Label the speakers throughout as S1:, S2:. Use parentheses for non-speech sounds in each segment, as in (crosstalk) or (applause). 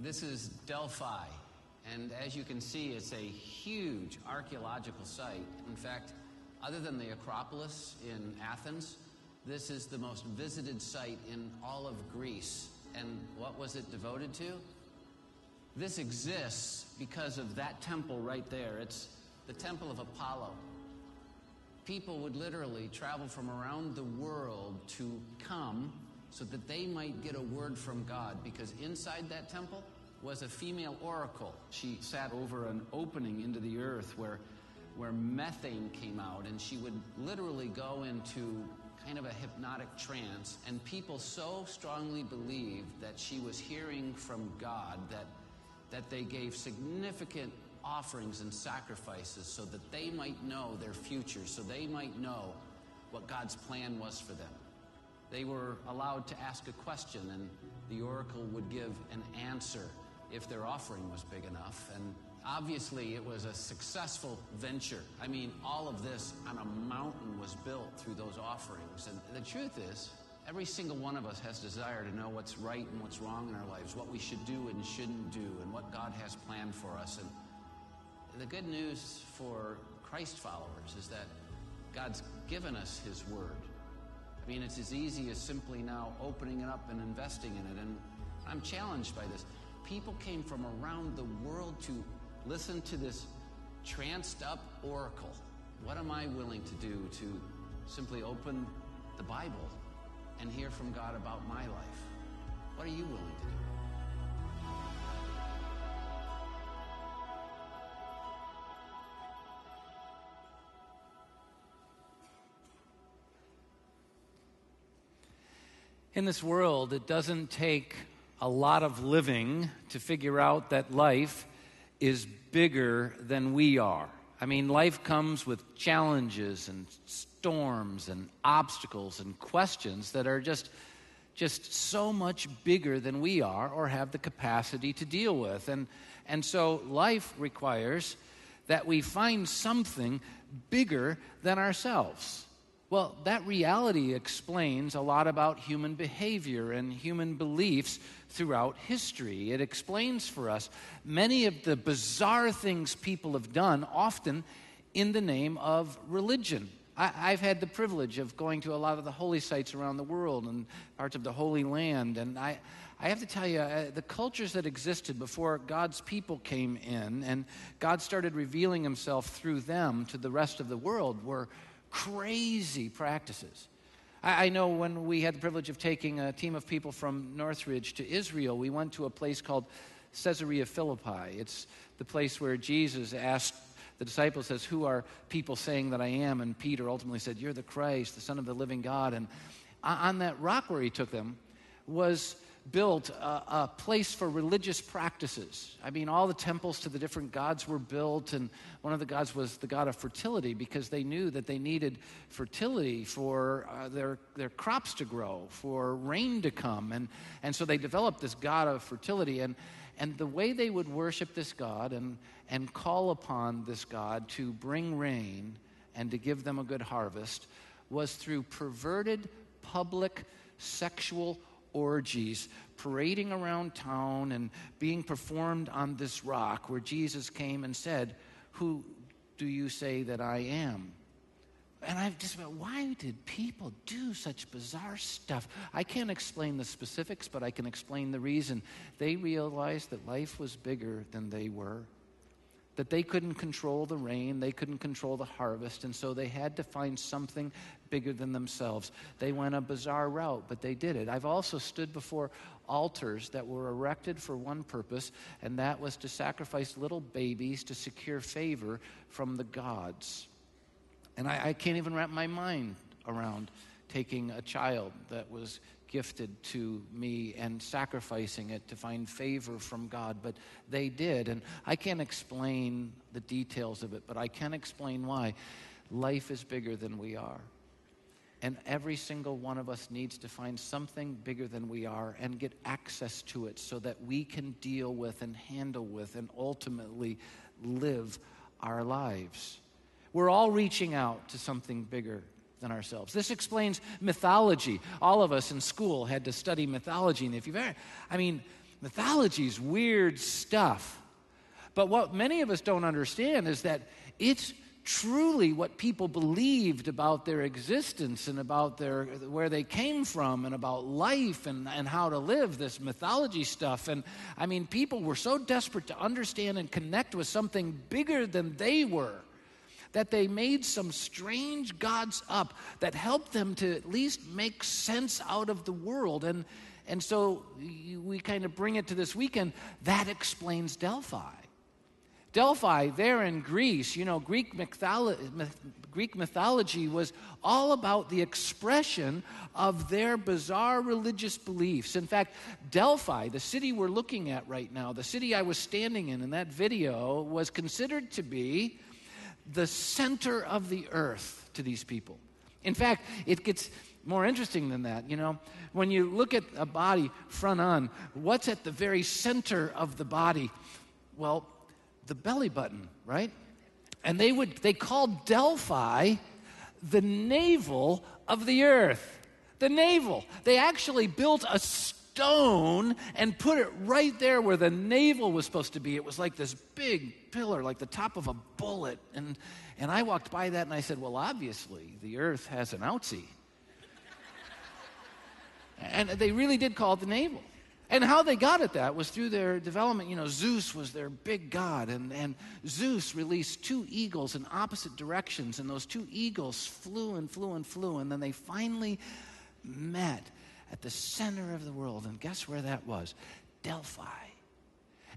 S1: This is Delphi, and as you can see, it's a huge archaeological site. In fact, other than the Acropolis in Athens, this is the most visited site in all of Greece. And what was it devoted to? This exists because of that temple right there. It's the Temple of Apollo. People would literally travel from around the world to come so that they might get a word from God because inside that temple was a female oracle. She sat over an opening into the earth where, where methane came out, and she would literally go into kind of a hypnotic trance. And people so strongly believed that she was hearing from God that, that they gave significant offerings and sacrifices so that they might know their future, so they might know what God's plan was for them. They were allowed to ask a question, and the oracle would give an answer if their offering was big enough. And obviously, it was a successful venture. I mean, all of this on a mountain was built through those offerings. And the truth is, every single one of us has desire to know what's right and what's wrong in our lives, what we should do and shouldn't do, and what God has planned for us. And the good news for Christ followers is that God's given us His Word. I mean, it's as easy as simply now opening it up and investing in it. And I'm challenged by this. People came from around the world to listen to this tranced up oracle. What am I willing to do to simply open the Bible and hear from God about my life? What are you willing to do?
S2: In this world, it doesn't take a lot of living to figure out that life is bigger than we are. I mean, life comes with challenges and storms and obstacles and questions that are just just so much bigger than we are or have the capacity to deal with. And and so life requires that we find something bigger than ourselves. Well, that reality explains a lot about human behavior and human beliefs throughout history. It explains for us many of the bizarre things people have done, often in the name of religion. I, have had the privilege of going to a lot of the holy sites around the world and parts of the Holy Land, and I, I have to tell you, uh, the cultures that existed before God's people came in and God started revealing himself through them to the rest of the world were crazy practices. I, I know when we had the privilege of taking a team of people from Northridge to Israel, we went to a place called Caesarea Philippi. It's the place where Jesus asked the disciple says, Who are people saying that I am? And Peter ultimately said, You're the Christ, the Son of the living God. And uh, on that rock where he took them was built a, a, place for religious practices. I mean, all the temples to the different gods were built, and one of the gods was the god of fertility because they knew that they needed fertility for uh, their, their crops to grow, for rain to come. And, and so they developed this god of fertility. And, and the way they would worship this god and, and call upon this god to bring rain and to give them a good harvest was through perverted public sexual orgies parading around town and being performed on this rock where Jesus came and said, Who do you say that I am? And I've just went, why did people do such bizarre stuff? I can't explain the specifics, but I can explain the reason. They realized that life was bigger than they were that they couldn't control the rain, they couldn't control the harvest, and so they had to find something bigger than themselves. They went a bizarre route, but they did it. I've also stood before altars that were erected for one purpose, and that was to sacrifice little babies to secure favor from the gods. And I, I can't even wrap my mind around taking a child that was gifted to me and sacrificing it to find favor from God, but they did. And I can't explain the details of it, but I can explain why. Life is bigger than we are. And every single one of us needs to find something bigger than we are and get access to it so that we can deal with and handle with and ultimately live our lives. We're all reaching out to something bigger than ourselves. This explains mythology. All of us in school had to study mythology. And if you've ever, I mean, mythology is weird stuff. But what many of us don't understand is that it's truly what people believed about their existence and about their where they came from and about life and, and how to live this mythology stuff and i mean people were so desperate to understand and connect with something bigger than they were that they made some strange gods up that helped them to at least make sense out of the world. And and so we kind of bring it to this weekend. That explains delphi. Delphi, there in Greece, you know, Greek, mytholo- Greek mythology was all about the expression of their bizarre religious beliefs. In fact, Delphi, the city we're looking at right now, the city I was standing in in that video, was considered to be the center of the earth to these people. In fact, it gets more interesting than that. You know, when you look at a body front on, what's at the very center of the body? Well, the belly button, right? And they would they called Delphi the navel of the earth. The navel. They actually built a stone and put it right there where the navel was supposed to be. It was like this big pillar, like the top of a bullet. And and I walked by that and I said, Well, obviously, the earth has an outsy. and they really did call it the navel. And how they got at that was through their development. You know, Zeus was their big god, and, and Zeus released two eagles in opposite directions, and those two eagles flew and flew and flew, and then they finally met at the center of the world. And guess where that was? Delphi.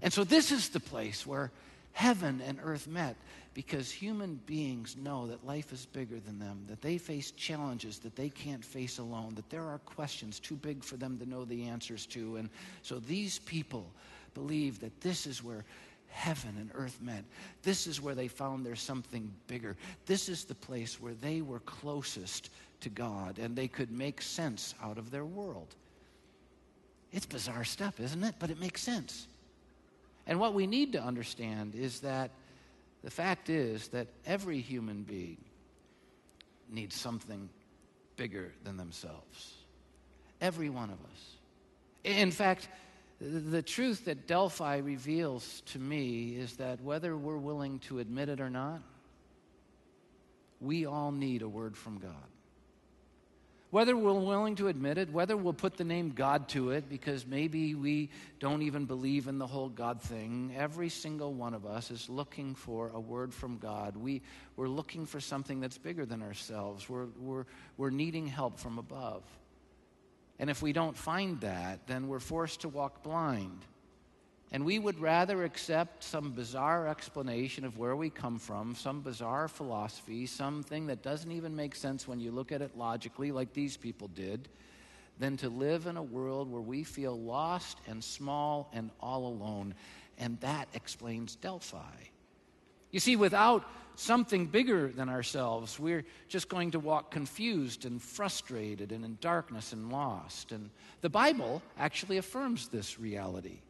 S2: And so this is the place where heaven and earth met because human beings know that life is bigger than them, that they face challenges that they can't face alone, that there are questions too big for them to know the answers to. And so these people believe that this is where heaven and earth met. This is where they found there's something bigger. This is the place where they were closest to God and they could make sense out of their world. It's bizarre stuff, isn't it? But it makes sense. And what we need to understand is that the fact is that every human being needs something bigger than themselves. Every one of us. In fact, the truth that Delphi reveals to me is that whether we're willing to admit it or not, we all need a word from God. Whether we're willing to admit it, whether we'll put the name God to it, because maybe we don't even believe in the whole God thing, every single one of us is looking for a word from God. We, we're looking for something that's bigger than ourselves. We're, we're, we're needing help from above. And if we don't find that, then we're forced to walk blind. And we would rather accept some bizarre explanation of where we come from, some bizarre philosophy, something that doesn't even make sense when you look at it logically, like these people did, than to live in a world where we feel lost and small and all alone. And that explains Delphi. You see, without something bigger than ourselves, we're just going to walk confused and frustrated and in darkness and lost. And the Bible actually affirms this reality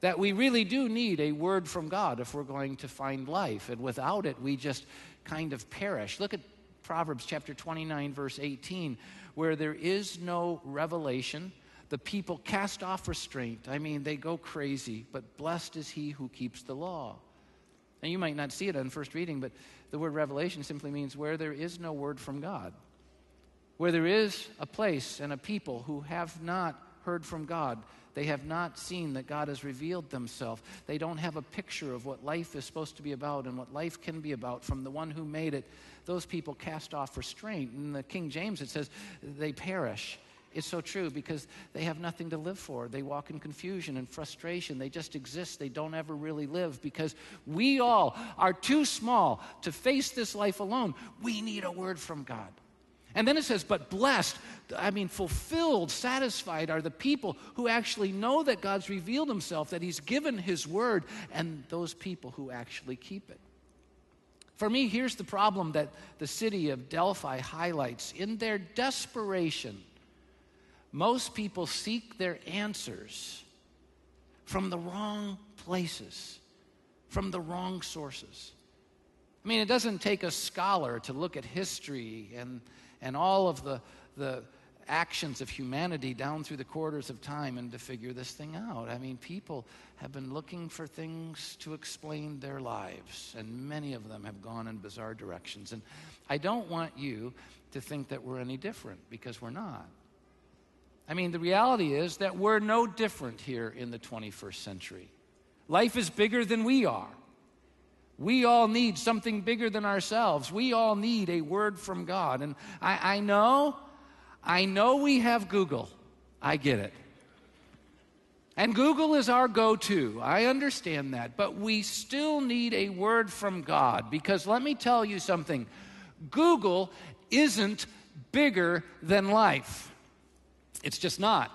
S2: that we really do need a word from God if we're going to find life. And without it, we just kind of perish. Look at Proverbs chapter 29, verse 18, where there is no revelation. The people cast off restraint. I mean, they go crazy, but blessed is he who keeps the law. And you might not see it on first reading, but the word revelation simply means where there is no word from God. Where there is a place and a people who have not heard from God. They have not seen that God has revealed themselves. They don't have a picture of what life is supposed to be about and what life can be about from the one who made it. Those people cast off restraint. In the King James, it says they perish. It's so true because they have nothing to live for. They walk in confusion and frustration. They just exist. They don't ever really live because we all are too small to face this life alone. We need a word from God. And then it says, but blessed, I mean, fulfilled, satisfied are the people who actually know that God's revealed himself, that he's given his word, and those people who actually keep it. For me, here's the problem that the city of Delphi highlights. In their desperation, most people seek their answers from the wrong places, from the wrong sources. I mean, it doesn't take a scholar to look at history and and all of the, the actions of humanity down through the quarters of time and to figure this thing out. I mean, people have been looking for things to explain their lives, and many of them have gone in bizarre directions. And I don't want you to think that we're any different because we're not. I mean, the reality is that we're no different here in the 21st century. Life is bigger than we are. We all need something bigger than ourselves. We all need a word from God. And I, I know, I know we have Google. I get it. And Google is our go to. I understand that. But we still need a word from God because let me tell you something Google isn't bigger than life, it's just not.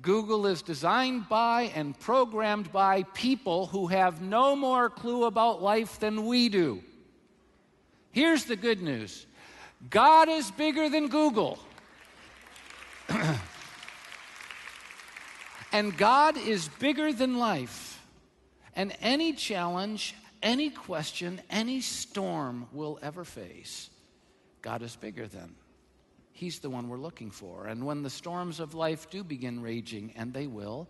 S2: Google is designed by and programmed by people who have no more clue about life than we do. Here's the good news God is bigger than Google. (clears throat) and God is bigger than life. And any challenge, any question, any storm we'll ever face, God is bigger than. He's the one we're looking for. And when the storms of life do begin raging, and they will,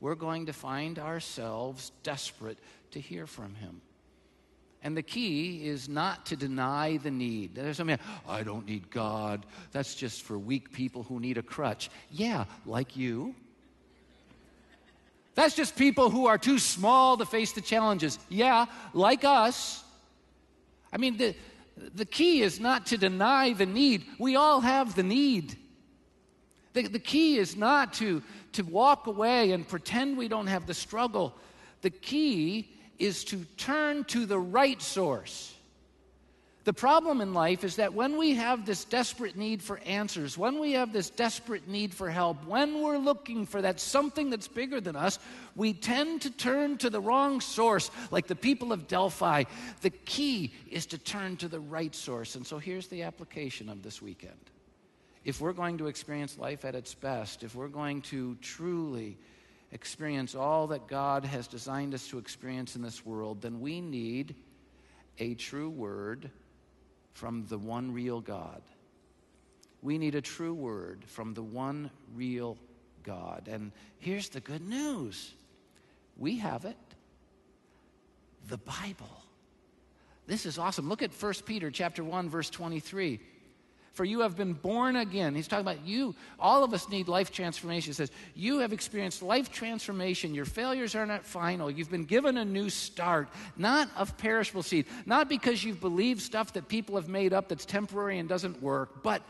S2: we're going to find ourselves desperate to hear from Him. And the key is not to deny the need. There's something, I don't need God. That's just for weak people who need a crutch. Yeah, like you. That's just people who are too small to face the challenges. Yeah, like us. I mean, the, the key is not to deny the need. We all have the need. The, the key is not to, to walk away and pretend we don't have the struggle. The key is to turn to the right source. The problem in life is that when we have this desperate need for answers, when we have this desperate need for help, when we're looking for that something that's bigger than us, we tend to turn to the wrong source, like the people of Delphi. The key is to turn to the right source. And so here's the application of this weekend. If we're going to experience life at its best, if we're going to truly experience all that God has designed us to experience in this world, then we need a true word from the one real God. We need a true word from the one real God. And here's the good news we have it the Bible. This is awesome. Look at 1 Peter chapter 1 verse 23 for you have been born again. He's talking about you. All of us need life transformation. He says, You have experienced life transformation. Your failures are not final. You've been given a new start, not of perishable seed, not because you've believed stuff that people have made up that's temporary and doesn't work, but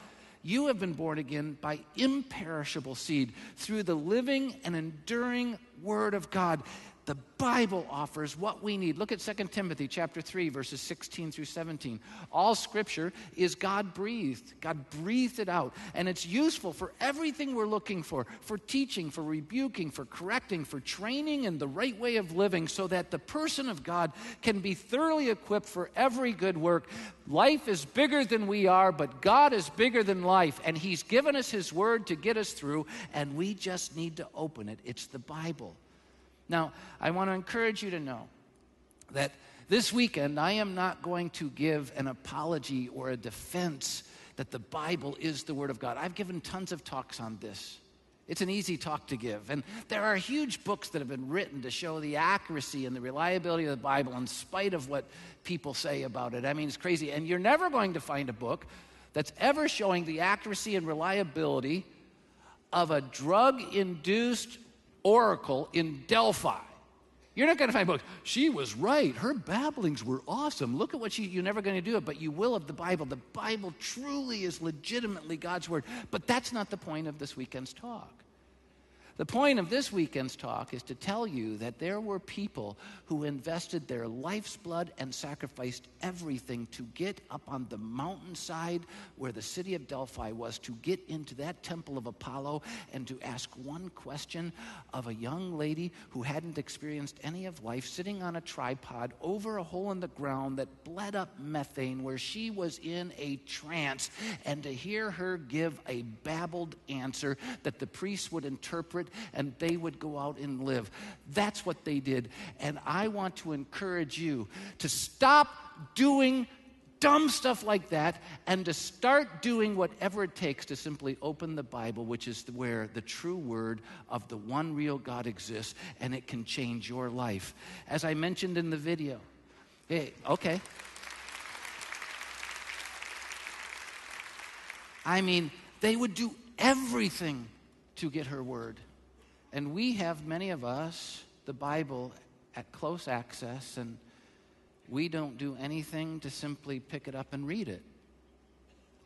S2: you have been born again by imperishable seed through the living and enduring Word of God. The Bible offers what we need. Look at 2 Timothy chapter 3 verses 16 through 17. All scripture is God breathed. God breathed it out and it's useful for everything we're looking for, for teaching, for rebuking, for correcting, for training in the right way of living so that the person of God can be thoroughly equipped for every good work. Life is bigger than we are, but God is bigger than life and he's given us his word to get us through and we just need to open it. It's the Bible. Now, I want to encourage you to know that this weekend I am not going to give an apology or a defense that the Bible is the Word of God. I've given tons of talks on this. It's an easy talk to give. And there are huge books that have been written to show the accuracy and the reliability of the Bible in spite of what people say about it. I mean, it's crazy. And you're never going to find a book that's ever showing the accuracy and reliability of a drug induced oracle in Delphi. You're not going to find books. She was right. Her babblings were awesome. Look at what she, you're never going to do it, but you will of the Bible. The Bible truly is legitimately God's word. But that's not the point of this weekend's talk. The point of this weekend's talk is to tell you that there were people who invested their life's blood and sacrificed everything to get up on the mountainside where the city of Delphi was, to get into that temple of Apollo and to ask one question of a young lady who hadn't experienced any of life, sitting on a tripod over a hole in the ground that bled up methane, where she was in a trance, and to hear her give a babbled answer that the priest would interpret and they would go out and live. That's what they did. And I want to encourage you to stop doing dumb stuff like that and to start doing whatever it takes to simply open the Bible, which is where the true word of the one real God exists, and it can change your life. As I mentioned in the video. Hey, okay. I mean, they would do everything to get her word. And we have, many of us, the Bible at close access, and we don't do anything to simply pick it up and read it.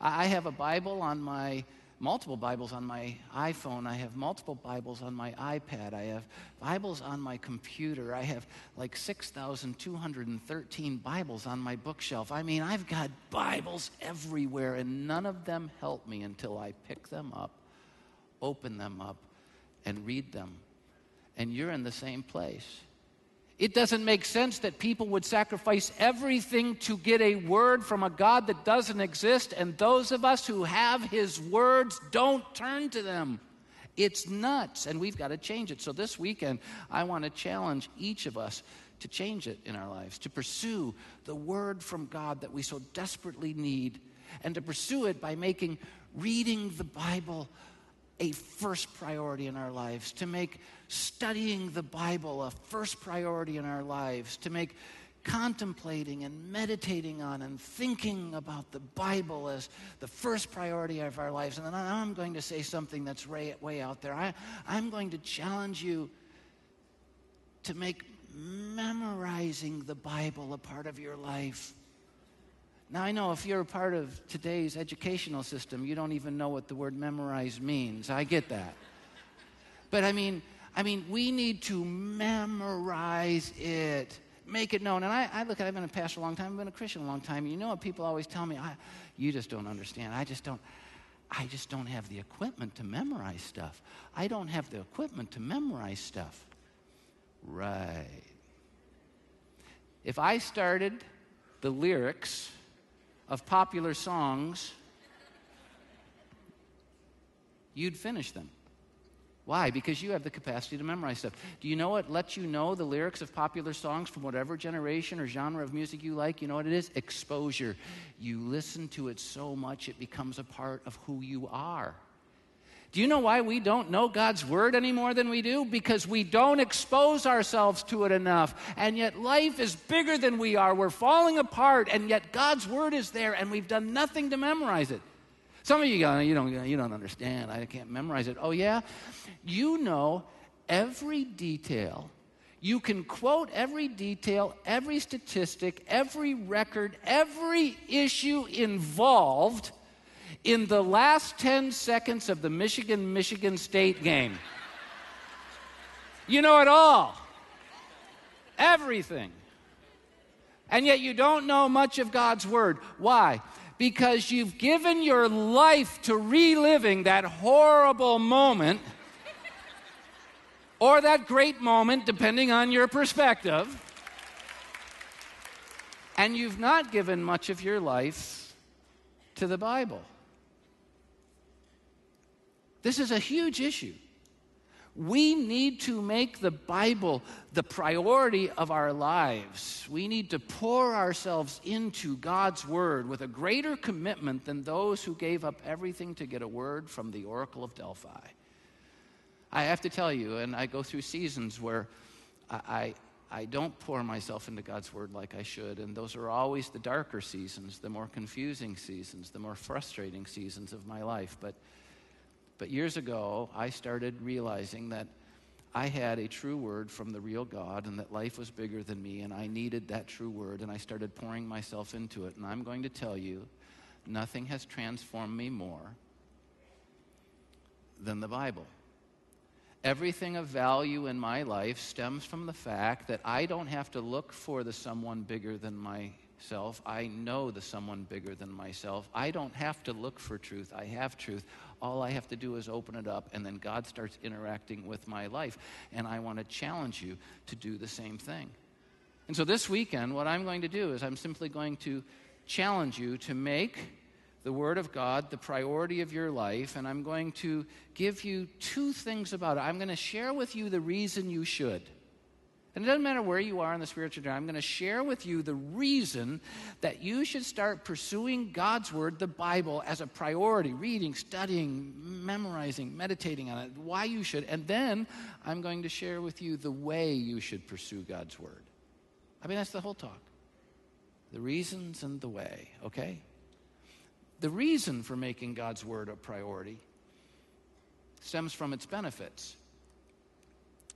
S2: I have a Bible on my, multiple Bibles on my iPhone. I have multiple Bibles on my iPad. I have Bibles on my computer. I have like 6,213 Bibles on my bookshelf. I mean, I've got Bibles everywhere, and none of them help me until I pick them up, open them up, and read them. And you're in the same place. It doesn't make sense that people would sacrifice everything to get a word from a God that doesn't exist, and those of us who have His words don't turn to them. It's nuts, and we've got to change it. So this weekend, I want to challenge each of us to change it in our lives, to pursue the word from God that we so desperately need, and to pursue it by making reading the Bible a first priority in our lives, to make studying the Bible a first priority in our lives, to make contemplating and meditating on and thinking about the Bible as the first priority of our lives. And then I'm going to say something that's way, out there. I, I'm going to challenge you to make memorizing the Bible a part of your life. Now, I know if you're a part of today's educational system, you don't even know what the word memorize means. I get that. But I mean, I mean, we need to memorize it, make it known. And I, I look at, I've been a pastor a long time, I've been a Christian a long time. You know what people always tell me? I, you just don't understand. I just don't. I just don't have the equipment to memorize stuff. I don't have the equipment to memorize stuff. Right. If I started the lyrics of popular songs, you'd finish them. Why? Because you have the capacity to memorize stuff. Do you know what lets you know the lyrics of popular songs from whatever generation or genre of music you like? You know what it is? Exposure. You listen to it so much it becomes a part of who you are. Do you know why we don't know God's Word any more than we do? Because we don't expose ourselves to it enough. And yet life is bigger than we are. We're falling apart, and yet God's Word is there, and we've done nothing to memorize it. Some of you go, you don't, you don't understand. I can't memorize it. Oh, yeah? You know every detail. You can quote every detail, every statistic, every record, every issue involved in the last 10 seconds of the Michigan Michigan State game. You know it all. Everything. And yet you don't know much of God's Word. Why? Because you've given your life to reliving that horrible moment or that great moment, depending on your perspective. And you've not given much of your life to the Bible. This is a huge issue. We need to make the Bible the priority of our lives. We need to pour ourselves into God's Word with a greater commitment than those who gave up everything to get a word from the Oracle of Delphi. I have to tell you, and I go through seasons where I, I, I don't pour myself into God's Word like I should, and those are always the darker seasons, the more confusing seasons, the more frustrating seasons of my life. But but years ago, I started realizing that I had a true word from the real God and that life was bigger than me and I needed that true word and I started pouring myself into it. And I'm going to tell you, nothing has transformed me more than the Bible. Everything of value in my life stems from the fact that I don't have to look for the someone bigger than myself. I know the someone bigger than myself. I don't have to look for truth. I have truth. All I have to do is open it up, and then God starts interacting with my life. And I want to challenge you to do the same thing. And so this weekend, what I'm going to do is I'm simply going to challenge you to make the Word of God the priority of your life, and I'm going to give you two things about it. I'm going to share with you the reason you should. And it doesn't matter where you are in the spiritual journey, I'm going to share with you the reason that you should start pursuing God's Word, the Bible, as a priority reading, studying, memorizing, meditating on it, why you should. And then I'm going to share with you the way you should pursue God's Word. I mean, that's the whole talk the reasons and the way, okay? The reason for making God's Word a priority stems from its benefits.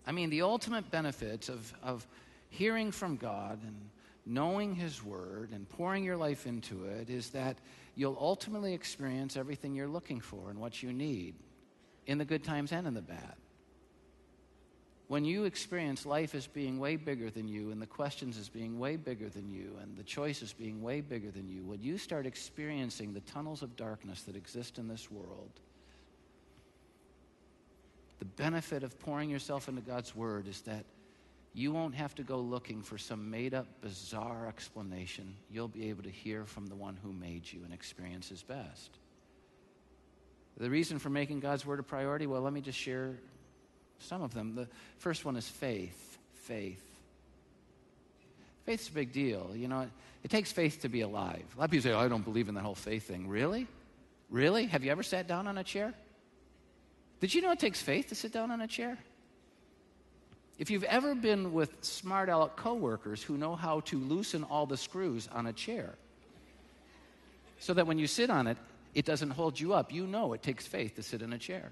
S2: I mean, the ultimate benefits of, of hearing from God and knowing His Word and pouring your life into it is that you'll ultimately experience everything you're looking for and what you need in the good times and in the bad. When you experience life as being way bigger than you, and the questions as being way bigger than you, and the choices being way bigger than you, when you start experiencing the tunnels of darkness that exist in this world, the benefit of pouring yourself into God's Word is that you won't have to go looking for some made up, bizarre explanation. You'll be able to hear from the one who made you and experience His best. The reason for making God's Word a priority, well, let me just share some of them. The first one is faith. Faith. Faith's a big deal. You know, it, it takes faith to be alive. A lot of people say, oh, I don't believe in that whole faith thing. Really? Really? Have you ever sat down on a chair? Did you know it takes faith to sit down on a chair? If you've ever been with smart aleck coworkers who know how to loosen all the screws on a chair so that when you sit on it, it doesn't hold you up, you know it takes faith to sit in a chair.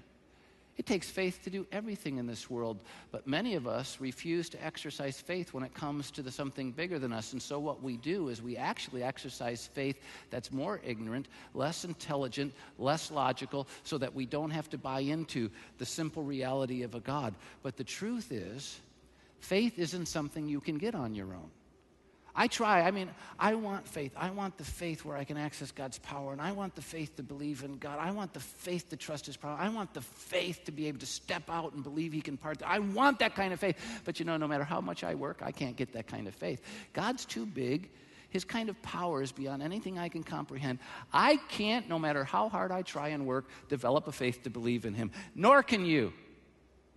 S2: It takes faith to do everything in this world, but many of us refuse to exercise faith when it comes to the something bigger than us. And so what we do is we actually exercise faith that's more ignorant, less intelligent, less logical, so that we don't have to buy into the simple reality of a God. But the truth is, faith isn't something you can get on your own. I try. I mean, I want faith. I want the faith where I can access God's power, and I want the faith to believe in God. I want the faith to trust His power. I want the faith to be able to step out and believe He can part. I want that kind of faith. But you know, no matter how much I work, I can't get that kind of faith. God's too big. His kind of power is beyond anything I can comprehend. I can't, no matter how hard I try and work, develop a faith to believe in Him. Nor can you.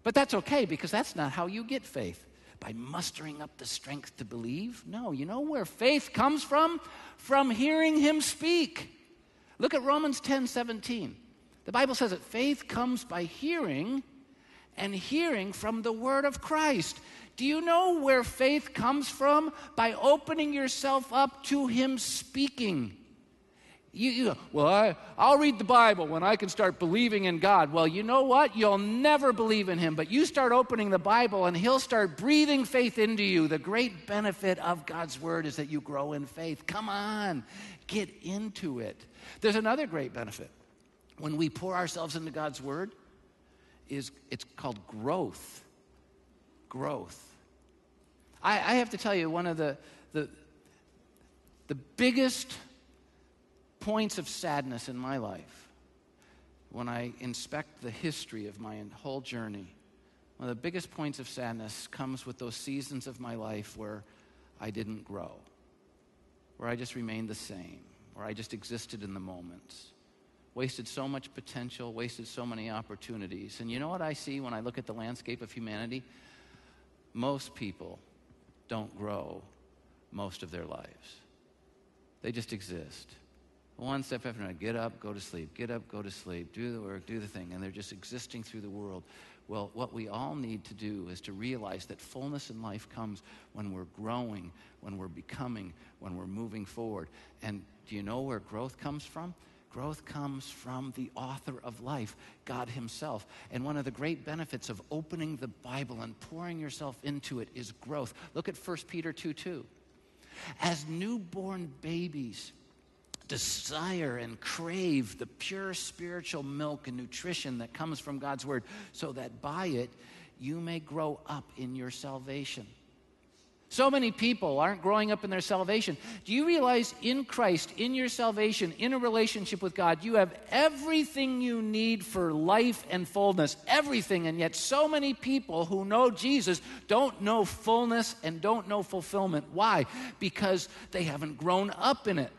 S2: But that's okay because that's not how you get faith by mustering up the strength to believe. No, you know where faith comes from? From hearing him speak. Look at Romans 10 17. The Bible says that faith comes by hearing, and hearing from the word of Christ. Do you know where faith comes from? By opening yourself up to him speaking. You, you, well, I, I'll read the Bible when I can start believing in God. Well, you know what? You'll never believe in Him, but you start opening the Bible and He'll start breathing faith into you. The great benefit of God's Word is that you grow in faith. Come on, get into it. There's another great benefit. When we pour ourselves into God's Word, is it's called growth. Growth. I, I have to tell you, one of the, the, the biggest points of sadness in my life when I inspect the history of my whole journey. One of the biggest points of sadness comes with those seasons of my life where I didn't grow, where I just remained the same, where I just existed in the moments. Wasted so much potential, wasted so many opportunities. And you know what I see when I look at the landscape of humanity? Most people don't grow most of their lives, they just exist one step after another. Get up, go to sleep. Get up, go to sleep. Do the work, do the thing. And they're just existing through the world. Well, what we all need to do is to realize that fullness in life comes when we're growing, when we're becoming, when we're moving forward. And do you know where growth comes from? Growth comes from the author of life, God Himself. And one of the great benefits of opening the Bible and pouring yourself into it is growth. Look at 1 Peter 2 2. As newborn babies, desire and crave the pure spiritual milk and nutrition that comes from God's Word, so that by it you may grow up in your salvation. So many people aren't growing up in their salvation. Do you realize in Christ, in your salvation, in a relationship with God, you have everything you need for life and fullness? Everything. And yet, so many people who know Jesus don't know fullness and don't know fulfillment. Why? Because they haven't grown up in it.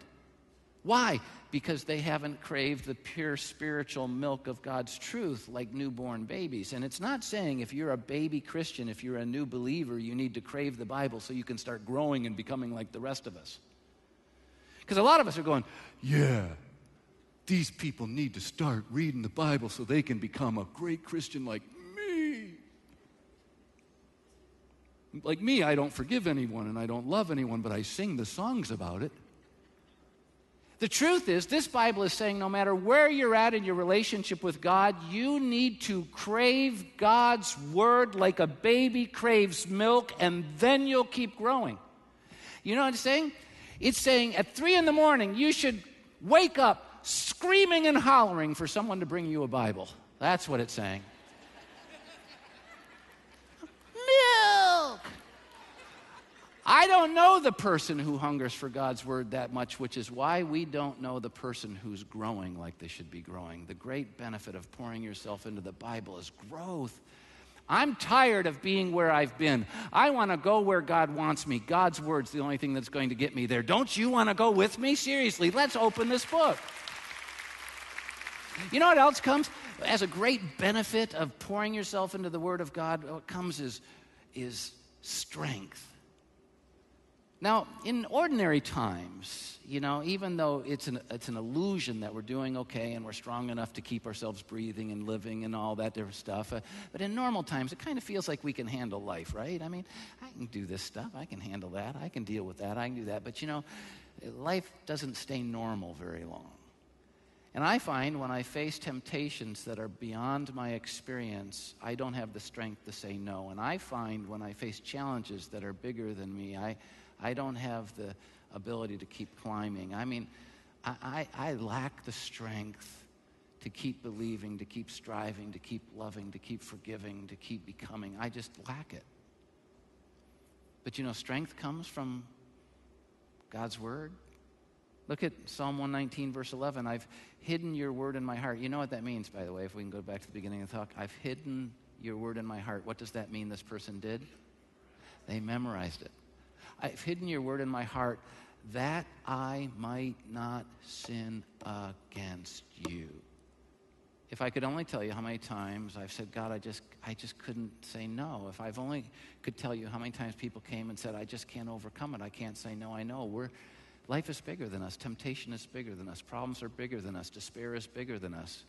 S2: Why? Because they haven't craved the pure spiritual milk of God's truth like newborn babies. And it's not saying if you're a baby Christian, if you're a new believer, you need to crave the Bible so you can start growing and becoming like the rest of us. Because a lot of us are going, yeah, these people need to start reading the Bible so they can become a great Christian like me. Like me, I don't forgive anyone and I don't love anyone, but I sing the songs about it. The truth is, this Bible is saying no matter where you're at in your relationship with God, you need to crave God's word like a baby craves milk, and then you'll keep growing. You know what it's saying? It's saying at three in the morning, you should wake up screaming and hollering for someone to bring you a Bible. That's what it's saying. Milk! I don't know the person who hungers for God's word that much, which is why we don't know the person who's growing like they should be growing. The great benefit of pouring yourself into the Bible is growth. I'm tired of being where I've been. I want to go where God wants me. God's word's the only thing that's going to get me there. Don't you want to go with me? Seriously, let's open this book. You know what else comes? As a great benefit of pouring yourself into the Word of God, what comes is, is strength. Now, in ordinary times, you know, even though it's an, it's an illusion that we're doing okay and we're strong enough to keep ourselves breathing and living and all that different stuff, uh, but in normal times, it kind of feels like we can handle life, right? I mean, I can do this stuff, I can handle that, I can deal with that, I can do that, but you know, life doesn't stay normal very long. And I find when I face temptations that are beyond my experience, I don't have the strength to say no. And I find when I face challenges that are bigger than me, I, I don't have the ability to keep climbing. I mean, I, I, I lack the strength to keep believing, to keep striving, to keep loving, to keep forgiving, to keep becoming. I just lack it. But you know, strength comes from God's Word. Look at Psalm 119, verse 11. I've hidden your word in my heart. You know what that means, by the way, if we can go back to the beginning of the talk. I've hidden your word in my heart. What does that mean this person did? They memorized it. I've hidden your word in my heart that I might not sin against you. If I could only tell you how many times I've said, God, I just, I just couldn't say no. If I've only could tell you how many times people came and said, I just can't overcome it. I can't say no. I know we're Life is bigger than us. Temptation is bigger than us. Problems are bigger than us. Despair is bigger than us.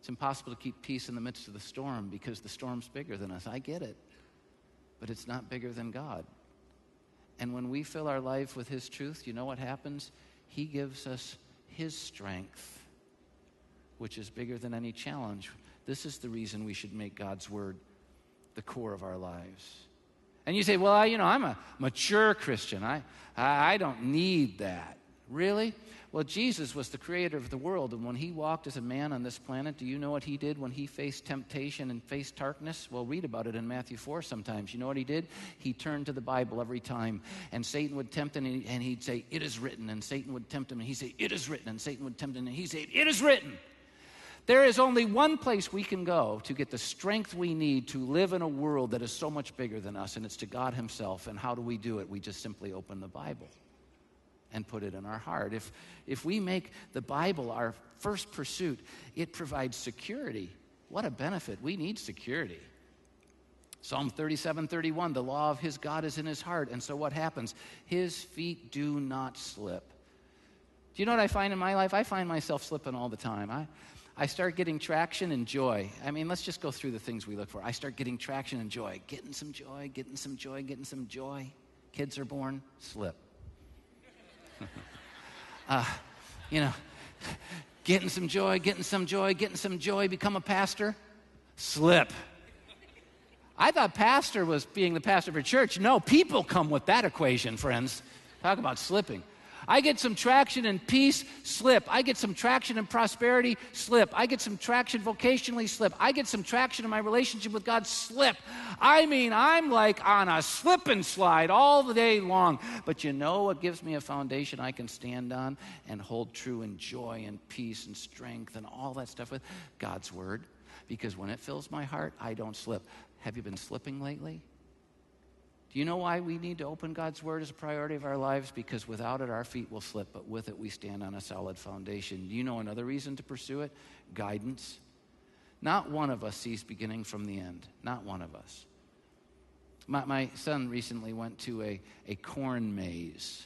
S2: It's impossible to keep peace in the midst of the storm because the storm's bigger than us. I get it. But it's not bigger than God. And when we fill our life with His truth, you know what happens? He gives us His strength, which is bigger than any challenge. This is the reason we should make God's Word the core of our lives. And you say, well, I, you know, I'm a mature Christian. I, I don't need that. Really? Well, Jesus was the creator of the world, and when he walked as a man on this planet, do you know what he did when he faced temptation and faced darkness? Well, read about it in Matthew 4 sometimes. You know what he did? He turned to the Bible every time, and Satan would tempt him, and he'd say, It is written. And Satan would tempt him, and he'd say, It is written. And Satan would tempt him, and he'd say, It is written. There is only one place we can go to get the strength we need to live in a world that is so much bigger than us, and it's to God Himself. And how do we do it? We just simply open the Bible and put it in our heart. If, if we make the Bible our first pursuit, it provides security. What a benefit. We need security. Psalm 37 31, the law of his God is in his heart. And so what happens? His feet do not slip. Do you know what I find in my life? I find myself slipping all the time. I, I start getting traction and joy. I mean, let's just go through the things we look for. I start getting traction and joy, getting some joy, getting some joy, getting some joy. Kids are born, slip. (laughs) uh, you know, getting some joy, getting some joy, getting some joy, become a pastor, slip. I thought pastor was being the pastor of a church. No, people come with that equation, friends. Talk about slipping. I get some traction in peace, slip. I get some traction in prosperity, slip. I get some traction vocationally, slip. I get some traction in my relationship with God, slip. I mean, I'm like on a slip and slide all the day long. But you know what gives me a foundation I can stand on and hold true in joy and peace and strength and all that stuff with? God's Word. Because when it fills my heart, I don't slip. Have you been slipping lately? Do you know why we need to open God's Word as a priority of our lives? Because without it, our feet will slip, but with it, we stand on a solid foundation. Do you know another reason to pursue it? Guidance. Not one of us sees beginning from the end. Not one of us. My, my son recently went to a, a corn maze.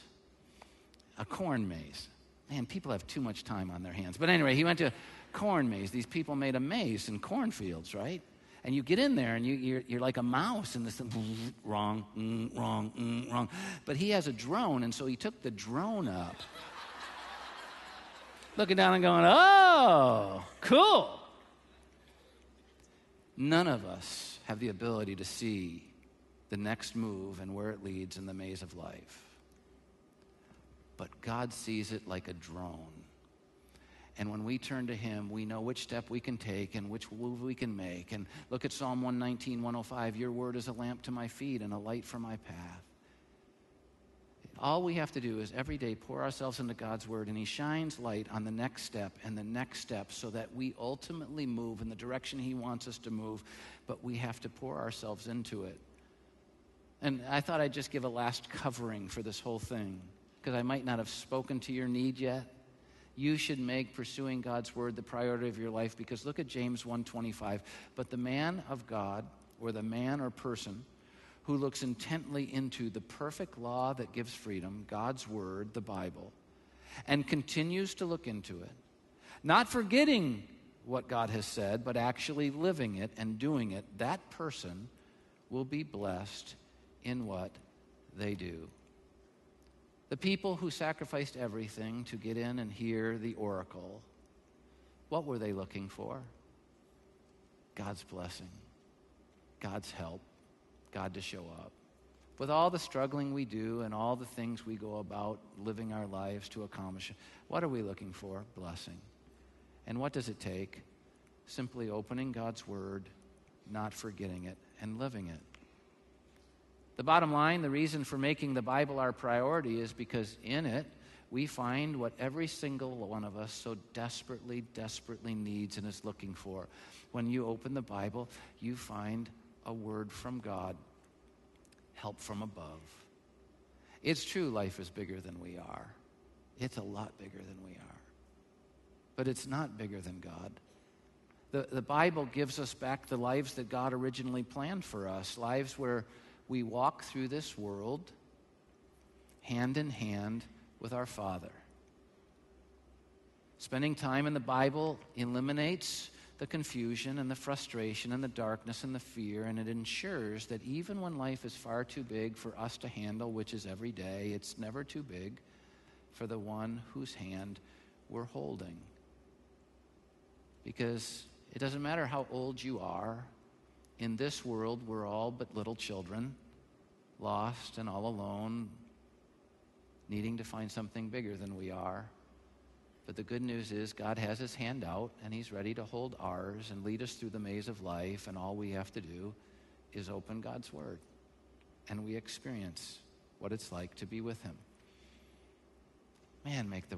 S2: A corn maze. Man, people have too much time on their hands. But anyway, he went to a corn maze. These people made a maze in cornfields, right? And you get in there and you, you're, you're like a mouse in this (laughs) wrong, mm, wrong, mm, wrong. But he has a drone, and so he took the drone up, looking down and going, oh, cool. None of us have the ability to see the next move and where it leads in the maze of life. But God sees it like a drone. And when we turn to Him, we know which step we can take and which move we can make. And look at Psalm 119, 105. Your word is a lamp to my feet and a light for my path. All we have to do is every day pour ourselves into God's Word, and He shines light on the next step and the next step so that we ultimately move in the direction He wants us to move, but we have to pour ourselves into it. And I thought I'd just give a last covering for this whole thing because I might not have spoken to your need yet. You should make pursuing God's word the priority of your life because look at James 1:25. But the man of God or the man or person who looks intently into the perfect law that gives freedom, God's Word, the Bible, and continues to look into it, not forgetting what God has said, but actually living it and doing it, that person will be blessed in what they do. The people who sacrificed everything to get in and hear the oracle, what were they looking for? God's blessing, God's help. God to show up. With all the struggling we do and all the things we go about living our lives to accomplish, what are we looking for? Blessing. And what does it take? Simply opening God's Word, not forgetting it, and living it. The bottom line, the reason for making the Bible our priority is because in it we find what every single one of us so desperately, desperately needs and is looking for. When you open the Bible, you find a word from God help from above. It's true life is bigger than we are. It's a lot bigger than we are. But it's not bigger than God. The, the Bible gives us back the lives that God originally planned for us lives where we walk through this world hand in hand with our Father. Spending time in the Bible eliminates the confusion and the frustration and the darkness and the fear, and it ensures that even when life is far too big for us to handle, which is every day, it's never too big for the one whose hand we're holding. Because it doesn't matter how old you are, in this world, we're all but little children, lost and all alone, needing to find something bigger than we are. But the good news is God has his hand out and he's ready to hold ours and lead us through the maze of life. And all we have to do is open God's word and we experience what it's like to be with him. Man, make the,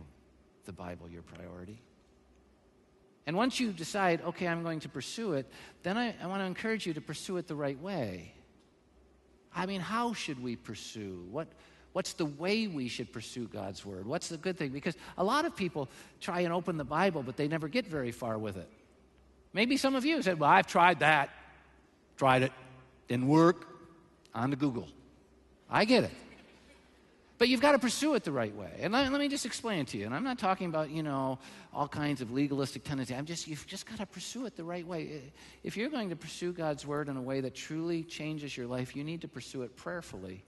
S2: the Bible your priority. And once you decide, okay, I'm going to pursue it, then I, I want to encourage you to pursue it the right way. I mean, how should we pursue? What, What's the way we should pursue God's word? What's the good thing? Because a lot of people try and open the Bible, but they never get very far with it. Maybe some of you said, Well, I've tried that, tried it, didn't work, on to Google. I get it. But you've got to pursue it the right way. And let, let, me just explain to you. And I'm not talking about, you know, all kinds of legalistic tendencies. I'm just, you've just got to pursue it the right way. If you're going to pursue God's word in a way that truly changes your life, you need to pursue it prayerfully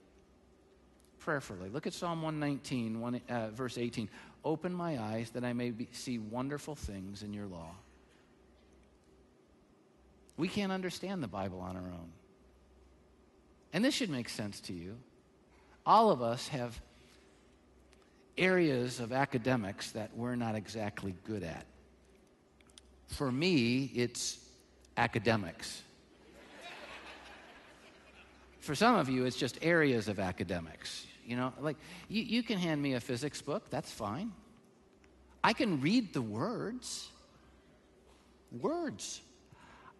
S2: prayerfully. Look at Psalm 119, one, uh, verse 18. Open my eyes that I may be, see wonderful things in your law. We can't understand the Bible on our own. And this should make sense to you. All of us have areas of academics that we're not exactly good at. For me, it's academics. For some of you, it's just areas of academics. You know, like you, you can hand me a physics book, that's fine. I can read the words. Words.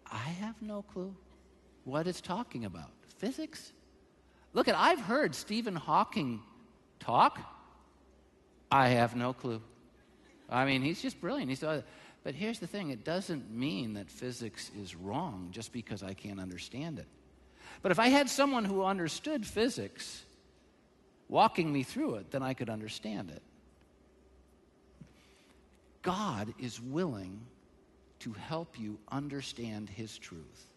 S2: I have no clue what it's talking about. Physics? Look at, I've heard Stephen Hawking talk. I have no clue. I mean, he's just brilliant. He's, uh, but here's the thing it doesn't mean that physics is wrong just because I can't understand it. But if I had someone who understood physics walking me through it, then I could understand it. God is willing to help you understand His truth.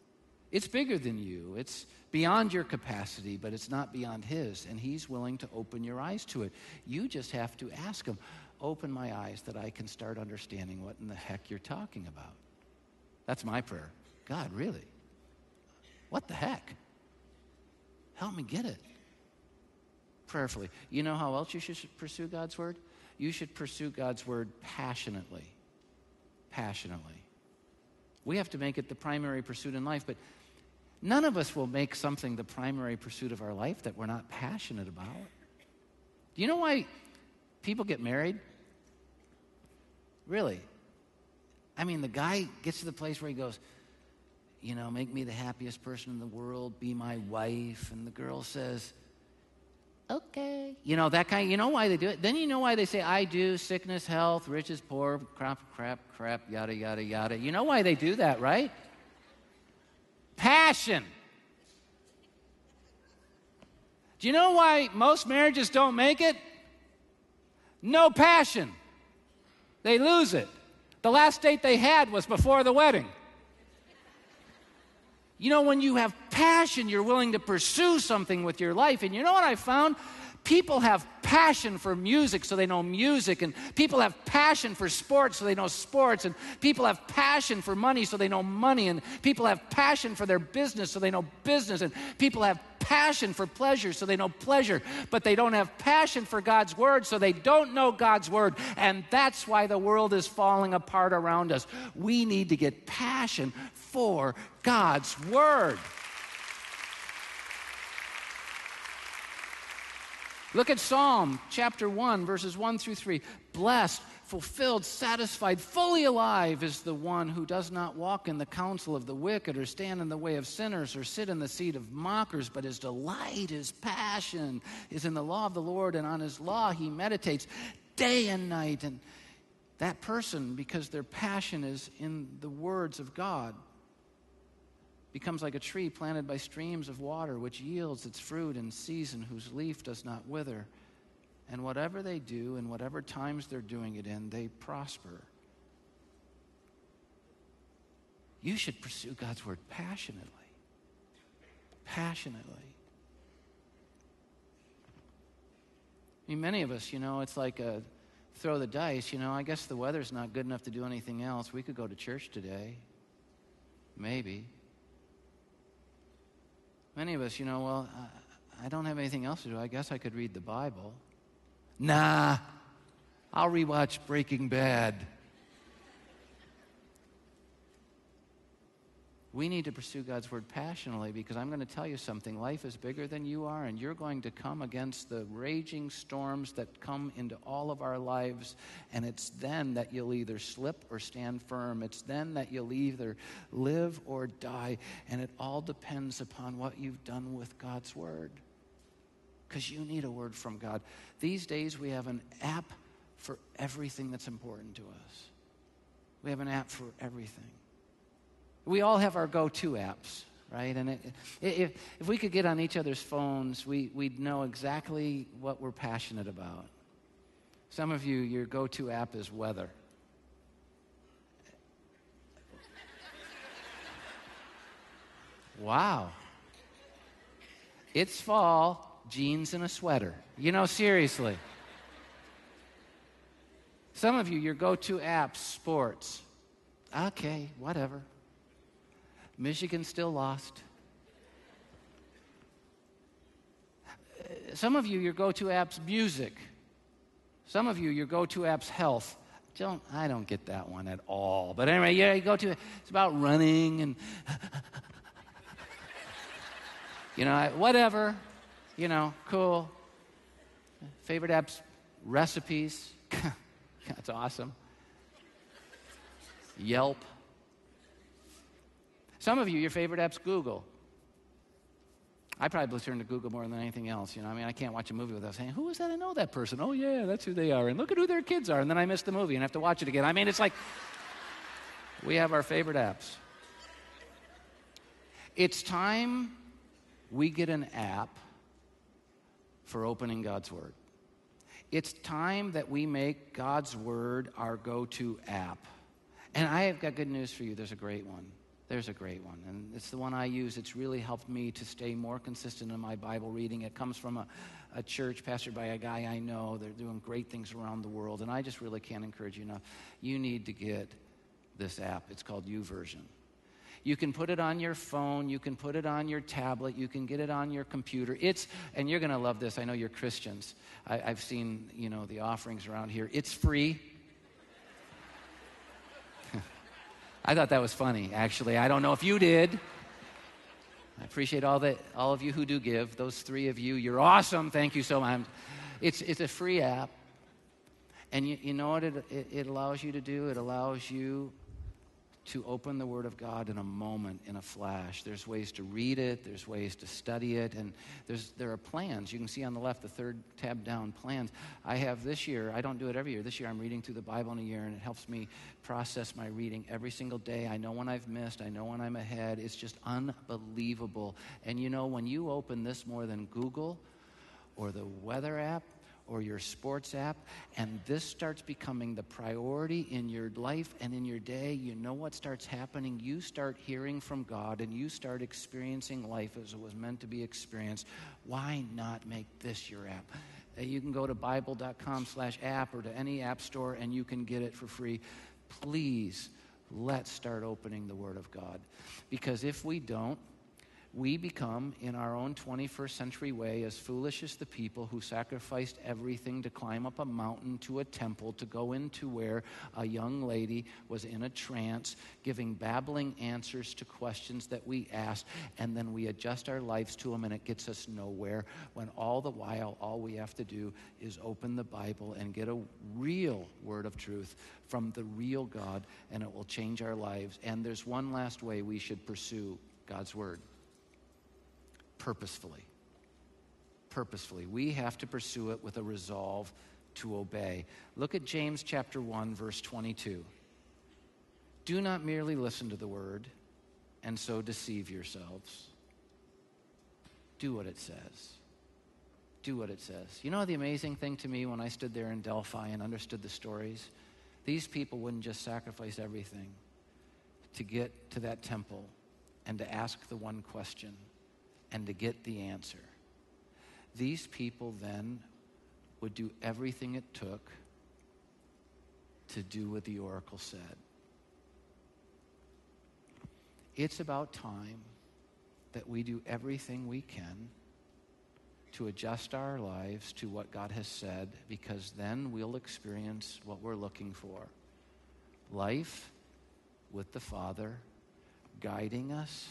S2: It's bigger than you, it's beyond your capacity, but it's not beyond His, and He's willing to open your eyes to it. You just have to ask Him, Open my eyes that I can start understanding what in the heck you're talking about. That's my prayer. God, really? What the heck? Help me get it. Prayerfully. You know how else you should pursue God's word? You should pursue God's word passionately. Passionately. We have to make it the primary pursuit in life, but none of us will make something the primary pursuit of our life that we're not passionate about. Do you know why people get married? Really? I mean, the guy gets to the place where he goes, you know, make me the happiest person in the world, be my wife. And the girl says, okay. You know, that kind, you know why they do it? Then you know why they say, I do, sickness, health, riches, poor, crap, crap, crap, yada, yada, yada. You know why they do that, right? Passion. Do you know why most marriages don't make it? No passion. They lose it. The last date they had was before the wedding. You know, when you have passion, you're willing to pursue something with your life. And you know what I found? People have passion for music, so they know music, and people have passion for sports, so they know sports, and people have passion for money, so they know money, and people have passion for their business, so they know business, and people have passion for pleasure, so they know pleasure, but they don't have passion for God's word, so they don't know God's word, and that's why the world is falling apart around us. We need to get passion for God's word. Look at Psalm chapter 1, verses 1 through 3. Blessed, fulfilled, satisfied, fully alive is the one who does not walk in the counsel of the wicked, or stand in the way of sinners, or sit in the seat of mockers, but his delight, his passion is in the law of the Lord, and on his law he meditates day and night. And that person, because their passion is in the words of God, becomes like a tree planted by streams of water, which yields its fruit in season, whose leaf does not wither. And whatever they do, and whatever times they're doing it in, they prosper. You should pursue God's word passionately. Passionately. I mean, many of us, you know, it's like a throw the dice. You know, I guess the weather's not good enough to do anything else. We could go to church today. Maybe. Many of us, you know, well, I don't have anything else to do. I guess I could read the Bible. Nah, I'll rewatch Breaking Bad. We need to pursue God's word passionately because I'm going to tell you something. Life is bigger than you are, and you're going to come against the raging storms that come into all of our lives. And it's then that you'll either slip or stand firm. It's then that you'll either live or die. And it all depends upon what you've done with God's word. Because you need a word from God. These days, we have an app for everything that's important to us, we have an app for everything. We all have our go to apps, right? And it, if, if we could get on each other's phones, we, we'd know exactly what we're passionate about. Some of you, your go to app is weather. Wow. It's fall, jeans and a sweater. You know, seriously. Some of you, your go to apps, sports. Okay, whatever. Michigan still lost. Some of you, your go to app's music. Some of you, your go to app's health. Don't, I don't get that one at all. But anyway, yeah, you go to it's about running and (laughs) you know, whatever. You know, cool. Favorite apps, recipes. (laughs) That's awesome. Yelp. Some of you, your favorite app's Google. I probably turn to Google more than anything else. You know, I mean, I can't watch a movie without saying, "Who is that? I know that person. Oh yeah, that's who they are." And look at who their kids are. And then I miss the movie and have to watch it again. I mean, it's like we have our favorite apps. It's time we get an app for opening God's Word. It's time that we make God's Word our go to app. And I have got good news for you. There's a great one. There's a great one. And it's the one I use. It's really helped me to stay more consistent in my Bible reading. It comes from a, a church pastored by a guy I know. They're doing great things around the world. And I just really can't encourage you enough. You need to get this app. It's called YouVersion. You can put it on your phone, you can put it on your tablet, you can get it on your computer. It's, and you're going to love this. I know you're Christians. I, I've seen, you know, the offerings around here. It's free. I thought that was funny, actually. I don't know if you did. I appreciate all that all of you who do give. Those three of you, you're awesome. Thank you so much. It's it's a free app, and you, you know what it, it, it allows you to do? It allows you to open the Word of God in a moment, in a flash. There's ways to read it, there's ways to study it, and there's, there are plans. You can see on the left, the third tab down, plans. I have this year, I don't do it every year. This year I'm reading through the Bible in a year, and it helps me process my reading every single day. I know when I've missed, I know when I'm ahead. It's just unbelievable. And you know, when you open this more than Google or the weather app, or your sports app, and this starts becoming the priority in your life and in your day, you know what starts happening? You start hearing from God and you start experiencing life as it was meant to be experienced. Why not make this your app? Uh, you can go to bible.com slash app or to any app store and you can get it for free. Please, let's start opening the Word of God. Because if we don't, we become, in our own 21st century way, as foolish as the people who sacrificed everything to climb up a mountain to a temple to go into where a young lady was in a trance, giving babbling answers to questions that we asked, and then we adjust our lives to them, and it gets us nowhere. When all the while, all we have to do is open the Bible and get a real word of truth from the real God, and it will change our lives. And there's one last way we should pursue God's word purposefully. Purposefully. We have to pursue it with a resolve to obey. Look at James chapter 1 verse 22. Do not merely listen to the word and so deceive yourselves. Do what it says. Do what it says. You know the amazing thing to me when I stood there in Delphi and understood the stories? These people wouldn't just sacrifice everything to get to that temple and to ask the one question and to get the answer. These people then would do everything it took to do what the oracle said. It's about time that we do everything we can to adjust our lives to what God has said because then we'll experience what we're looking for life with the Father, guiding us,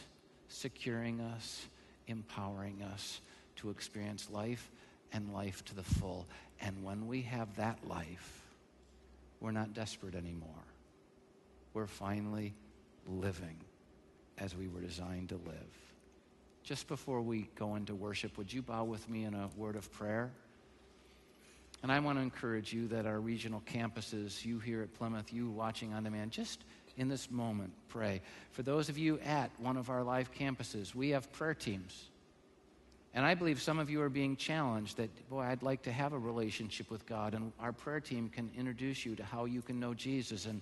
S2: securing us, empowering us to experience life and life to the full. And when we have that life, we're not desperate anymore. We're finally living as we were designed to live. Just before we go into worship, would you bow with me in a word of prayer? And I want to encourage you that our regional campuses, you here at Plymouth, you watching on demand, just in this moment, pray. For those of you at one of our live campuses, we have prayer teams. And I believe some of you are being challenged that, boy, I'd like to have a relationship with God. And our prayer team can introduce you to how you can know Jesus. And,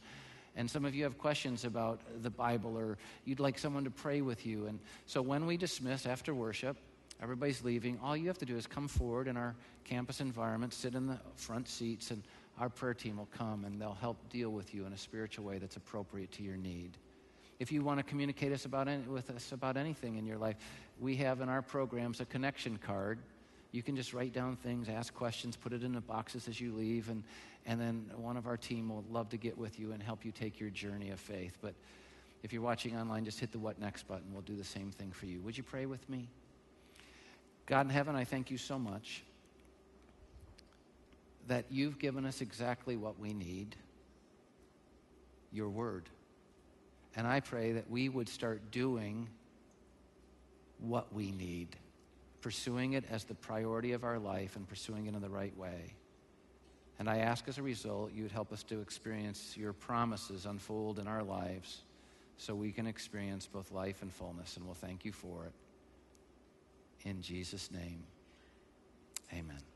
S2: and some of you have questions about the Bible or you'd like someone to pray with you. And so when we dismiss after worship, everybody's leaving, all you have to do is come forward in our campus environment, sit in the front seats, and our prayer team will come and they'll help deal with you in a spiritual way that's appropriate to your need. If you want to communicate us about any, with us about anything in your life, we have in our programs a connection card. You can just write down things, ask questions, put it in the boxes as you leave, and, and then one of our team will love to get with you and help you take your journey of faith. But if you're watching online, just hit the What Next button. We'll do the same thing for you. Would you pray with me? God in heaven, I thank you so much that you've given us exactly what we need your word. And I pray that we would start doing what we need pursuing it as the priority of our life and pursuing it in the right way. And I ask as a result, you would help us to experience your promises unfold in our lives so we can experience both life and fullness. And we'll thank you for it. In Jesus' name, amen.